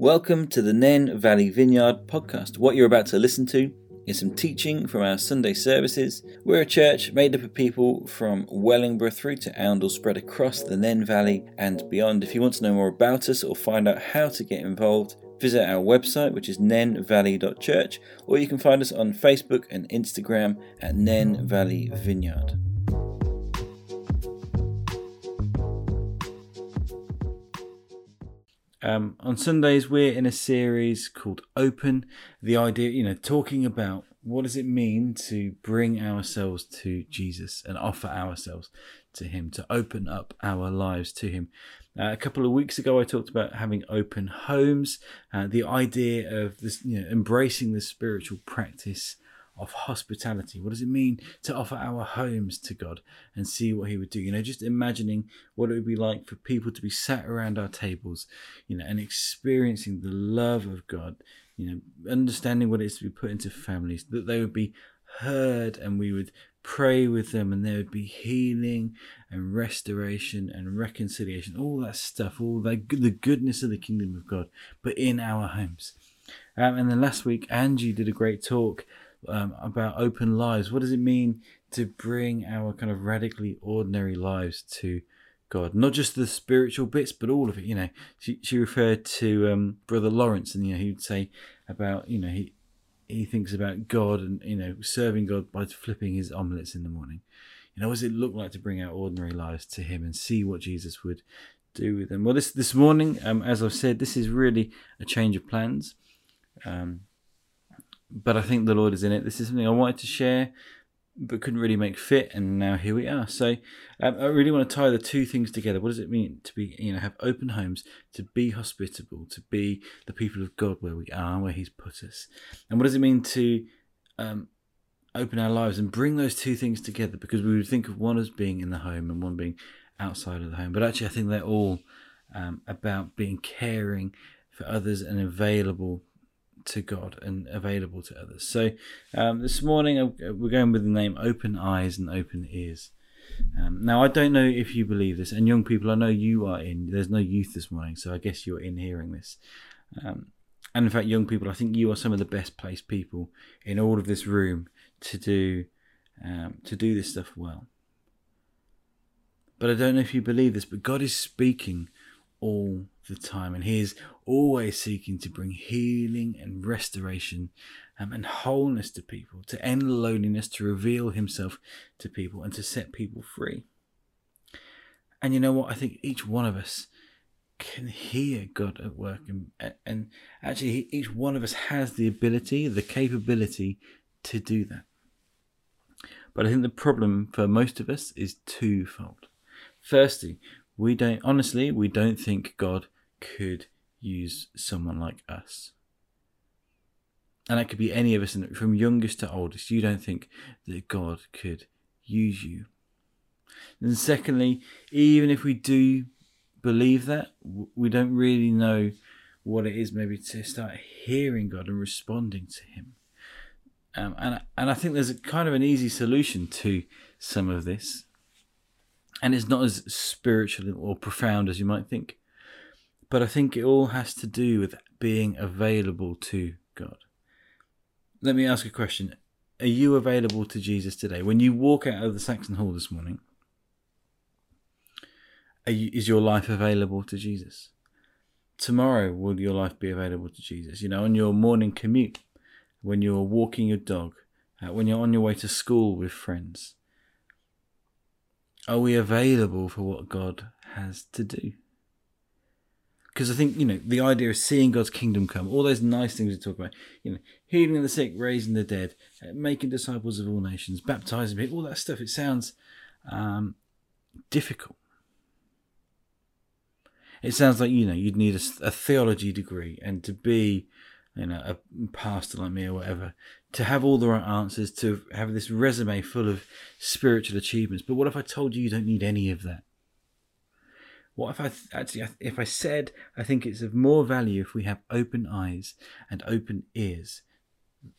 Welcome to the Nen Valley Vineyard podcast. What you're about to listen to is some teaching from our Sunday services. We're a church made up of people from Wellingborough through to Oundle, spread across the Nen Valley and beyond. If you want to know more about us or find out how to get involved, visit our website, which is nenvalley.church, or you can find us on Facebook and Instagram at Nen Valley Vineyard. Um, on Sundays, we're in a series called Open. The idea, you know, talking about what does it mean to bring ourselves to Jesus and offer ourselves to Him, to open up our lives to Him. Uh, a couple of weeks ago, I talked about having open homes, uh, the idea of this, you know, embracing the spiritual practice of hospitality. What does it mean to offer our homes to God and see what He would do? You know, just imagining what it would be like for people to be sat around our tables, you know, and experiencing the love of God, you know, understanding what it is to be put into families, that they would be heard and we would pray with them and there would be healing and restoration and reconciliation, all that stuff, all that, the goodness of the kingdom of God, but in our homes. Um, and then last week, Angie did a great talk um, about open lives. What does it mean to bring our kind of radically ordinary lives to God? Not just the spiritual bits, but all of it. You know, she she referred to um, Brother Lawrence, and you know he would say about you know he he thinks about God and you know serving God by flipping his omelets in the morning. You know, what does it look like to bring our ordinary lives to Him and see what Jesus would do with them? Well, this this morning, um, as I've said, this is really a change of plans. Um, but I think the Lord is in it. This is something I wanted to share, but couldn't really make fit, and now here we are. So um, I really want to tie the two things together. What does it mean to be, you know, have open homes, to be hospitable, to be the people of God where we are, where He's put us, and what does it mean to um, open our lives and bring those two things together? Because we would think of one as being in the home and one being outside of the home, but actually I think they're all um, about being caring for others and available to God and available to others. So um, this morning uh, we're going with the name Open Eyes and Open Ears. Um, now I don't know if you believe this, and young people, I know you are in. There's no youth this morning, so I guess you're in hearing this. Um, and in fact, young people, I think you are some of the best placed people in all of this room to do um, to do this stuff well. But I don't know if you believe this, but God is speaking all the time, and He is always seeking to bring healing and restoration um, and wholeness to people, to end loneliness, to reveal Himself to people, and to set people free. And you know what? I think each one of us can hear God at work, and, and actually, each one of us has the ability, the capability to do that. But I think the problem for most of us is twofold. Firstly, we don't honestly we don't think god could use someone like us. And that could be any of us from youngest to oldest you don't think that god could use you. And secondly even if we do believe that we don't really know what it is maybe to start hearing god and responding to him. Um, and and I think there's a kind of an easy solution to some of this. And it's not as spiritual or profound as you might think. But I think it all has to do with being available to God. Let me ask a question. Are you available to Jesus today? When you walk out of the Saxon Hall this morning, you, is your life available to Jesus? Tomorrow, will your life be available to Jesus? You know, on your morning commute, when you're walking your dog, uh, when you're on your way to school with friends, are we available for what God has to do? Because I think, you know, the idea of seeing God's kingdom come, all those nice things we talk about, you know, healing the sick, raising the dead, uh, making disciples of all nations, baptizing people, all that stuff, it sounds um, difficult. It sounds like, you know, you'd need a, a theology degree and to be you know, a pastor like me or whatever, to have all the right answers, to have this resume full of spiritual achievements. But what if I told you you don't need any of that? What if I actually, if I said, I think it's of more value if we have open eyes and open ears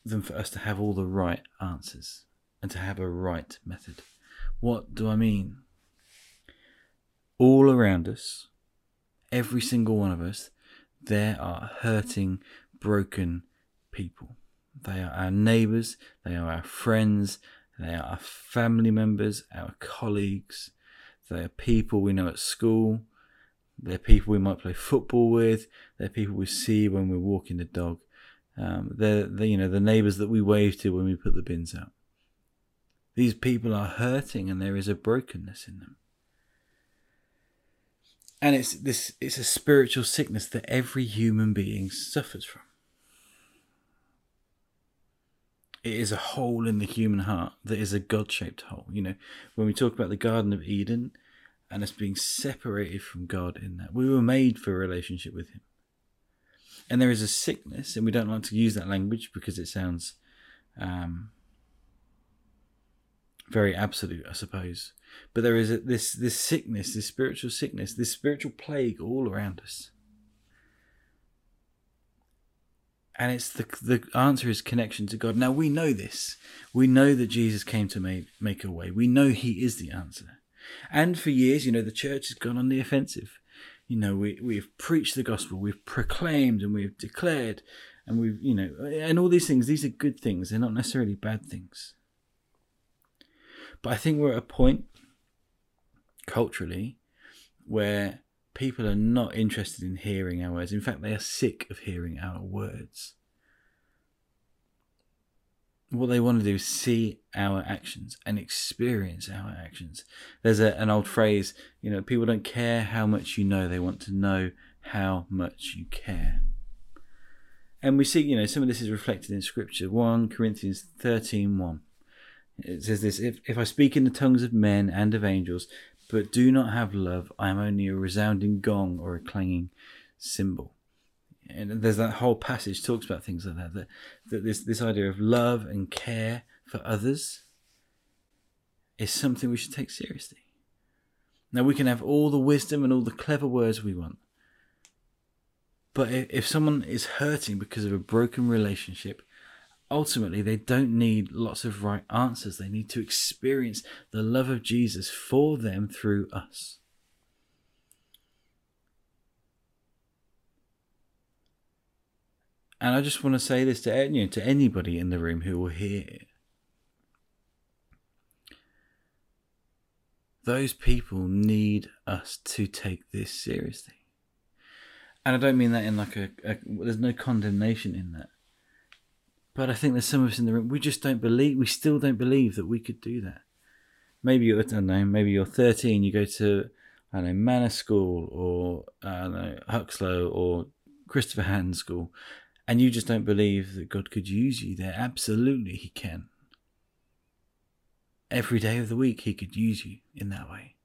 than for us to have all the right answers and to have a right method. What do I mean? All around us, every single one of us, there are hurting, broken people. They are our neighbours, they are our friends, they are our family members, our colleagues, they are people we know at school, they're people we might play football with, they're people we see when we're walking the dog. Um, they're, they're, you know, the neighbours that we wave to when we put the bins out. These people are hurting and there is a brokenness in them. And it's this it's a spiritual sickness that every human being suffers from. It is a hole in the human heart that is a God shaped hole. You know, when we talk about the Garden of Eden and us being separated from God in that, we were made for a relationship with Him. And there is a sickness, and we don't like to use that language because it sounds um, very absolute, I suppose. But there is a, this this sickness, this spiritual sickness, this spiritual plague all around us. And it's the the answer is connection to God. Now we know this. We know that Jesus came to make make a way. We know He is the answer. And for years, you know, the church has gone on the offensive. You know, we we've preached the gospel, we've proclaimed, and we've declared, and we've you know, and all these things. These are good things. They're not necessarily bad things. But I think we're at a point culturally where people are not interested in hearing our words. In fact, they are sick of hearing our words. What they want to do is see our actions and experience our actions. There's a, an old phrase, you know, people don't care how much you know, they want to know how much you care. And we see, you know, some of this is reflected in Scripture. 1 Corinthians 13 1. It says this if, if I speak in the tongues of men and of angels, but do not have love, I am only a resounding gong or a clanging cymbal. And there's that whole passage talks about things like that, that, that this, this idea of love and care for others is something we should take seriously. Now, we can have all the wisdom and all the clever words we want. But if someone is hurting because of a broken relationship, ultimately they don't need lots of right answers. They need to experience the love of Jesus for them through us. And I just want to say this to you to anybody in the room who will hear it. Those people need us to take this seriously. And I don't mean that in like a, a there's no condemnation in that. But I think there's some of us in the room, we just don't believe, we still don't believe that we could do that. Maybe you're, I don't know, maybe you're 13, you go to, I don't know, Manor School or, I don't know, Huxlow or Christopher Hatton School, and you just don't believe that God could use you there. Absolutely, He can. Every day of the week, He could use you in that way.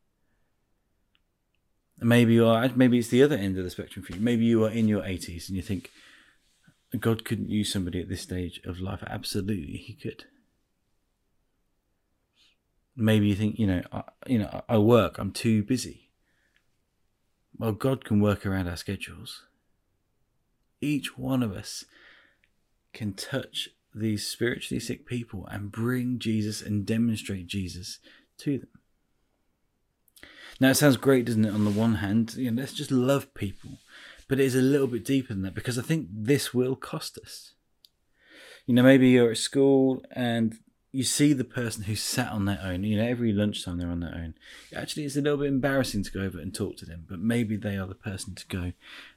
Maybe you are, maybe it's the other end of the spectrum for you. Maybe you are in your 80s and you think, God couldn't use somebody at this stage of life. Absolutely, He could. Maybe you think, you know, I, you know, I work. I'm too busy. Well, God can work around our schedules. Each one of us can touch these spiritually sick people and bring Jesus and demonstrate Jesus to them. Now, it sounds great, doesn't it? On the one hand, you know, let's just love people but it is a little bit deeper than that because I think this will cost us. You know, maybe you're at school and you see the person who's sat on their own. You know, every lunchtime they're on their own. Actually, it's a little bit embarrassing to go over and talk to them, but maybe they are the person to go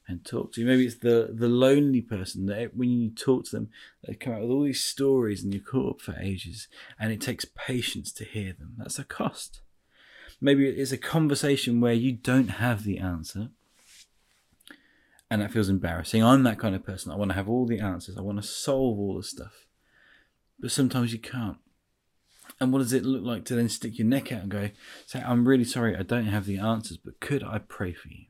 and talk to. Maybe it's the the lonely person that when you talk to them, they come out with all these stories and you're caught up for ages, and it takes patience to hear them. That's a cost. Maybe it's a conversation where you don't have the answer, and that feels embarrassing. I'm that kind of person. I want to have all the answers. I want to solve all the stuff. But sometimes you can't. And what does it look like to then stick your neck out and go, say, I'm really sorry, I don't have the answers, but could I pray for you?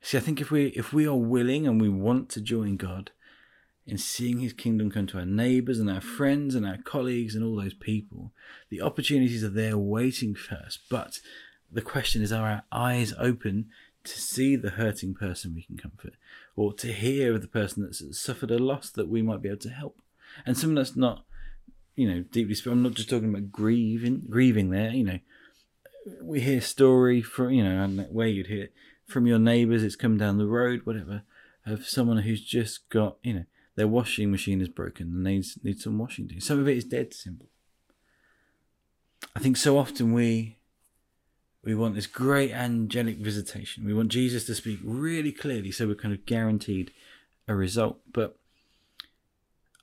See, I think if we if we are willing and we want to join God in seeing his kingdom come to our neighbours and our friends and our colleagues and all those people, the opportunities are there waiting for us. But the question is, are our eyes open to see the hurting person we can comfort, or to hear of the person that's suffered a loss that we might be able to help? And someone that's not, you know, deeply. I'm not just talking about grieving, grieving. There, you know, we hear story from you know, and where you'd hear from your neighbours, it's come down the road, whatever, of someone who's just got, you know, their washing machine is broken and needs needs some washing doing. Some of it is dead simple. I think so often we we want this great angelic visitation. We want Jesus to speak really clearly so we're kind of guaranteed a result. But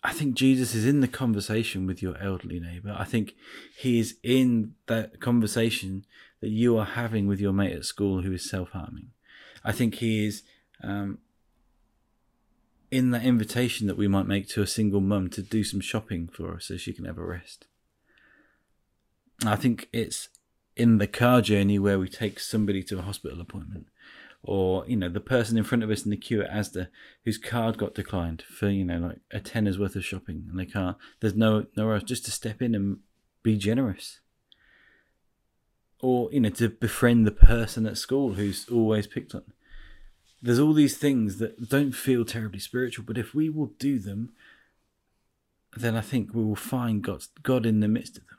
I think Jesus is in the conversation with your elderly neighbor. I think he is in that conversation that you are having with your mate at school who is self harming. I think he is um, in that invitation that we might make to a single mum to do some shopping for her so she can have a rest. I think it's in the car journey where we take somebody to a hospital appointment. Or you know the person in front of us in the queue at Asda whose card got declined for you know like a tenner's worth of shopping. And they can't there's no nowhere else just to step in and be generous. Or you know to befriend the person at school who's always picked on. There's all these things that don't feel terribly spiritual but if we will do them then I think we will find God God in the midst of them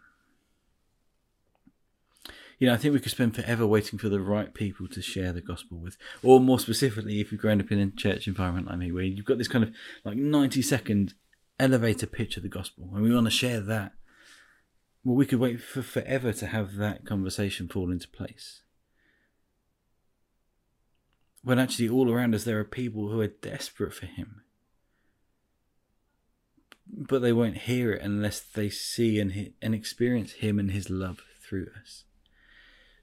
you know, I think we could spend forever waiting for the right people to share the gospel with. Or more specifically, if you've grown up in a church environment like me, where you've got this kind of like 90 second elevator pitch of the gospel and we want to share that. Well, we could wait for forever to have that conversation fall into place. When actually, all around us, there are people who are desperate for Him. But they won't hear it unless they see and, and experience Him and His love through us.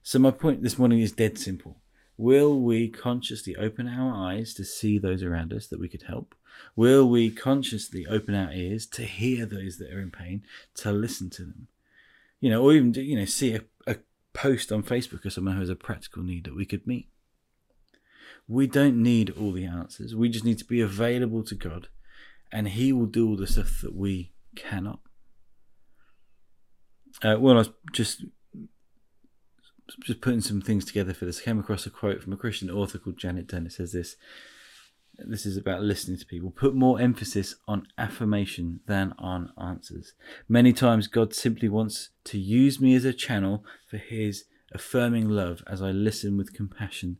So, my point this morning is dead simple. Will we consciously open our eyes to see those around us that we could help? Will we consciously open our ears to hear those that are in pain, to listen to them? You know, or even, you know, see a, a post on Facebook of someone who has a practical need that we could meet. We don't need all the answers. We just need to be available to God, and He will do all the stuff that we cannot. Uh, well, I was just just putting some things together for this, I came across a quote from a Christian author called Janet Dunn. It says this. This is about listening to people. Put more emphasis on affirmation than on answers. Many times, God simply wants to use me as a channel for His affirming love as I listen with compassion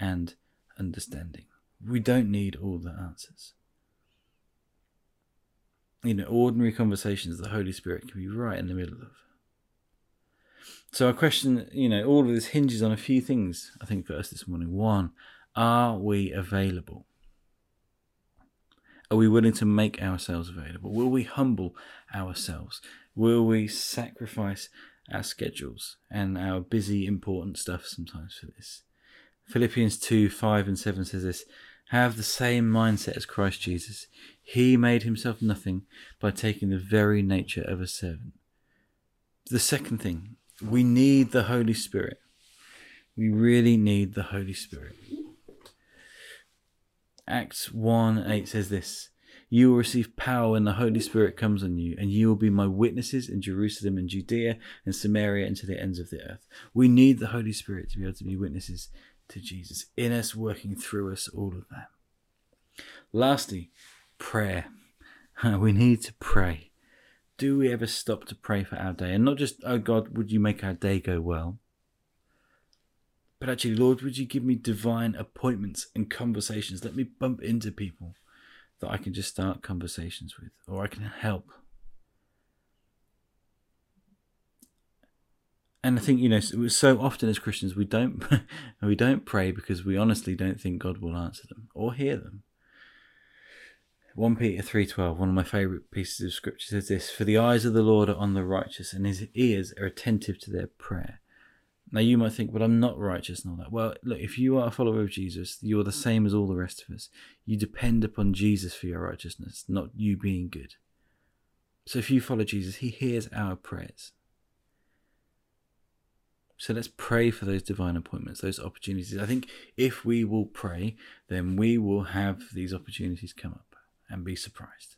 and understanding. We don't need all the answers. In ordinary conversations the Holy Spirit can be right in the middle of. So our question, you know, all of this hinges on a few things, I think, for us this morning. One, are we available? Are we willing to make ourselves available? Will we humble ourselves? Will we sacrifice our schedules and our busy, important stuff sometimes for this? Philippians 2 5 and 7 says this Have the same mindset as Christ Jesus. He made himself nothing by taking the very nature of a servant. The second thing we need the Holy Spirit. We really need the Holy Spirit. Acts 1 8 says this You will receive power when the Holy Spirit comes on you, and you will be my witnesses in Jerusalem and Judea and Samaria and to the ends of the earth. We need the Holy Spirit to be able to be witnesses to Jesus, in us, working through us, all of that. Lastly, prayer. We need to pray do we ever stop to pray for our day? And not just, oh God, would you make our day go well? But actually, Lord, would you give me divine appointments and conversations? Let me bump into people that I can just start conversations with or I can help. And I think you know, so often as Christians, we don't we don't pray because we honestly don't think God will answer them or hear them. 1 Peter 3:12, one of my favorite pieces of scripture says this, "For the eyes of the Lord are on the righteous and his ears are attentive to their prayer." Now you might think, "But I'm not righteous and all that." Well, look, if you are a follower of Jesus, you're the same as all the rest of us. You depend upon Jesus for your righteousness, not you being good. So if you follow Jesus, he hears our prayers. So let's pray for those divine appointments, those opportunities. I think if we will pray, then we will have these opportunities come up and be surprised.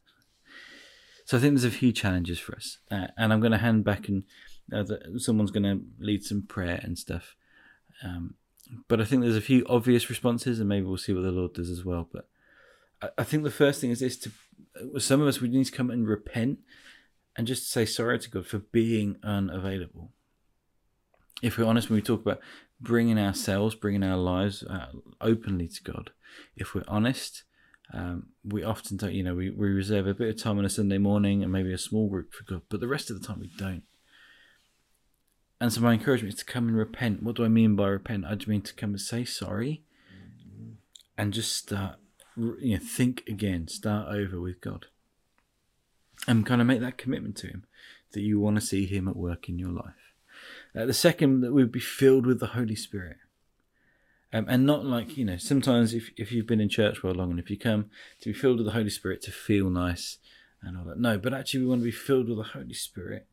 So I think there's a few challenges for us, uh, and I'm going to hand back and uh, the, someone's going to lead some prayer and stuff. Um, but I think there's a few obvious responses, and maybe we'll see what the Lord does as well. But I, I think the first thing is this: to some of us, we need to come and repent and just say sorry to God for being unavailable. If we're honest, when we talk about bringing ourselves, bringing our lives uh, openly to God, if we're honest, um, we often don't, you know, we, we reserve a bit of time on a Sunday morning and maybe a small group for God, but the rest of the time we don't. And so my encouragement is to come and repent. What do I mean by repent? I just mean to come and say sorry and just start, you know, think again, start over with God. And kind of make that commitment to Him that you want to see Him at work in your life. Uh, the second, that we would be filled with the Holy Spirit. Um, and not like, you know, sometimes if, if you've been in church for long and if you come to be filled with the Holy Spirit to feel nice and all that. No, but actually, we want to be filled with the Holy Spirit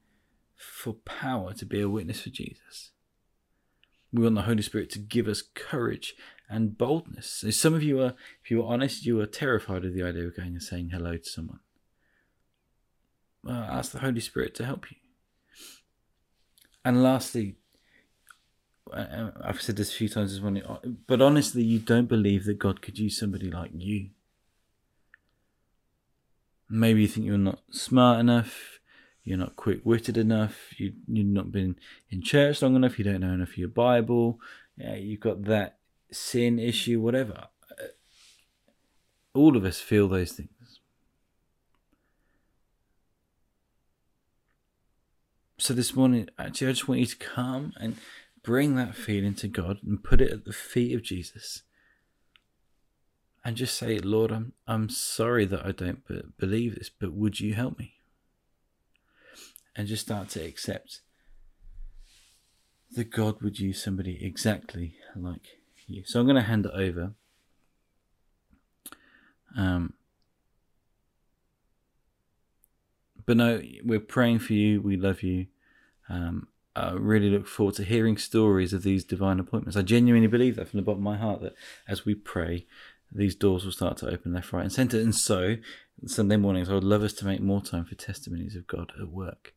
for power to be a witness for Jesus. We want the Holy Spirit to give us courage and boldness. So some of you are, if you are honest, you are terrified of the idea of going and saying hello to someone. Well, ask the Holy Spirit to help you. And lastly, Uh, I've said this a few times this morning, but honestly, you don't believe that God could use somebody like you. Maybe you think you're not smart enough, you're not quick witted enough, you, you've not been in church long enough, you don't know enough of your Bible, yeah, you've got that sin issue, whatever. All of us feel those things. So this morning, actually, I just want you to come and bring that feeling to God and put it at the feet of Jesus. And just say, Lord, I'm, I'm sorry that I don't believe this, but would you help me? And just start to accept that God would use somebody exactly like you. So I'm going to hand it over. Um, but no, we're praying for you. We love you. Um, I really look forward to hearing stories of these divine appointments. I genuinely believe that from the bottom of my heart that as we pray, these doors will start to open left, right, and centre. And so, Sunday mornings, I would love us to make more time for testimonies of God at work.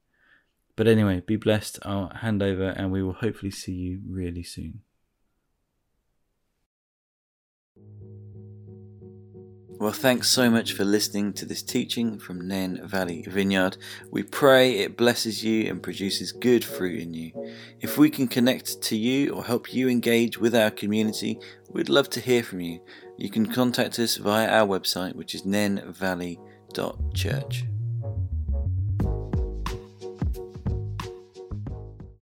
But anyway, be blessed. I'll hand over, and we will hopefully see you really soon. Well, thanks so much for listening to this teaching from Nen Valley Vineyard. We pray it blesses you and produces good fruit in you. If we can connect to you or help you engage with our community, we'd love to hear from you. You can contact us via our website, which is nenvalley.church.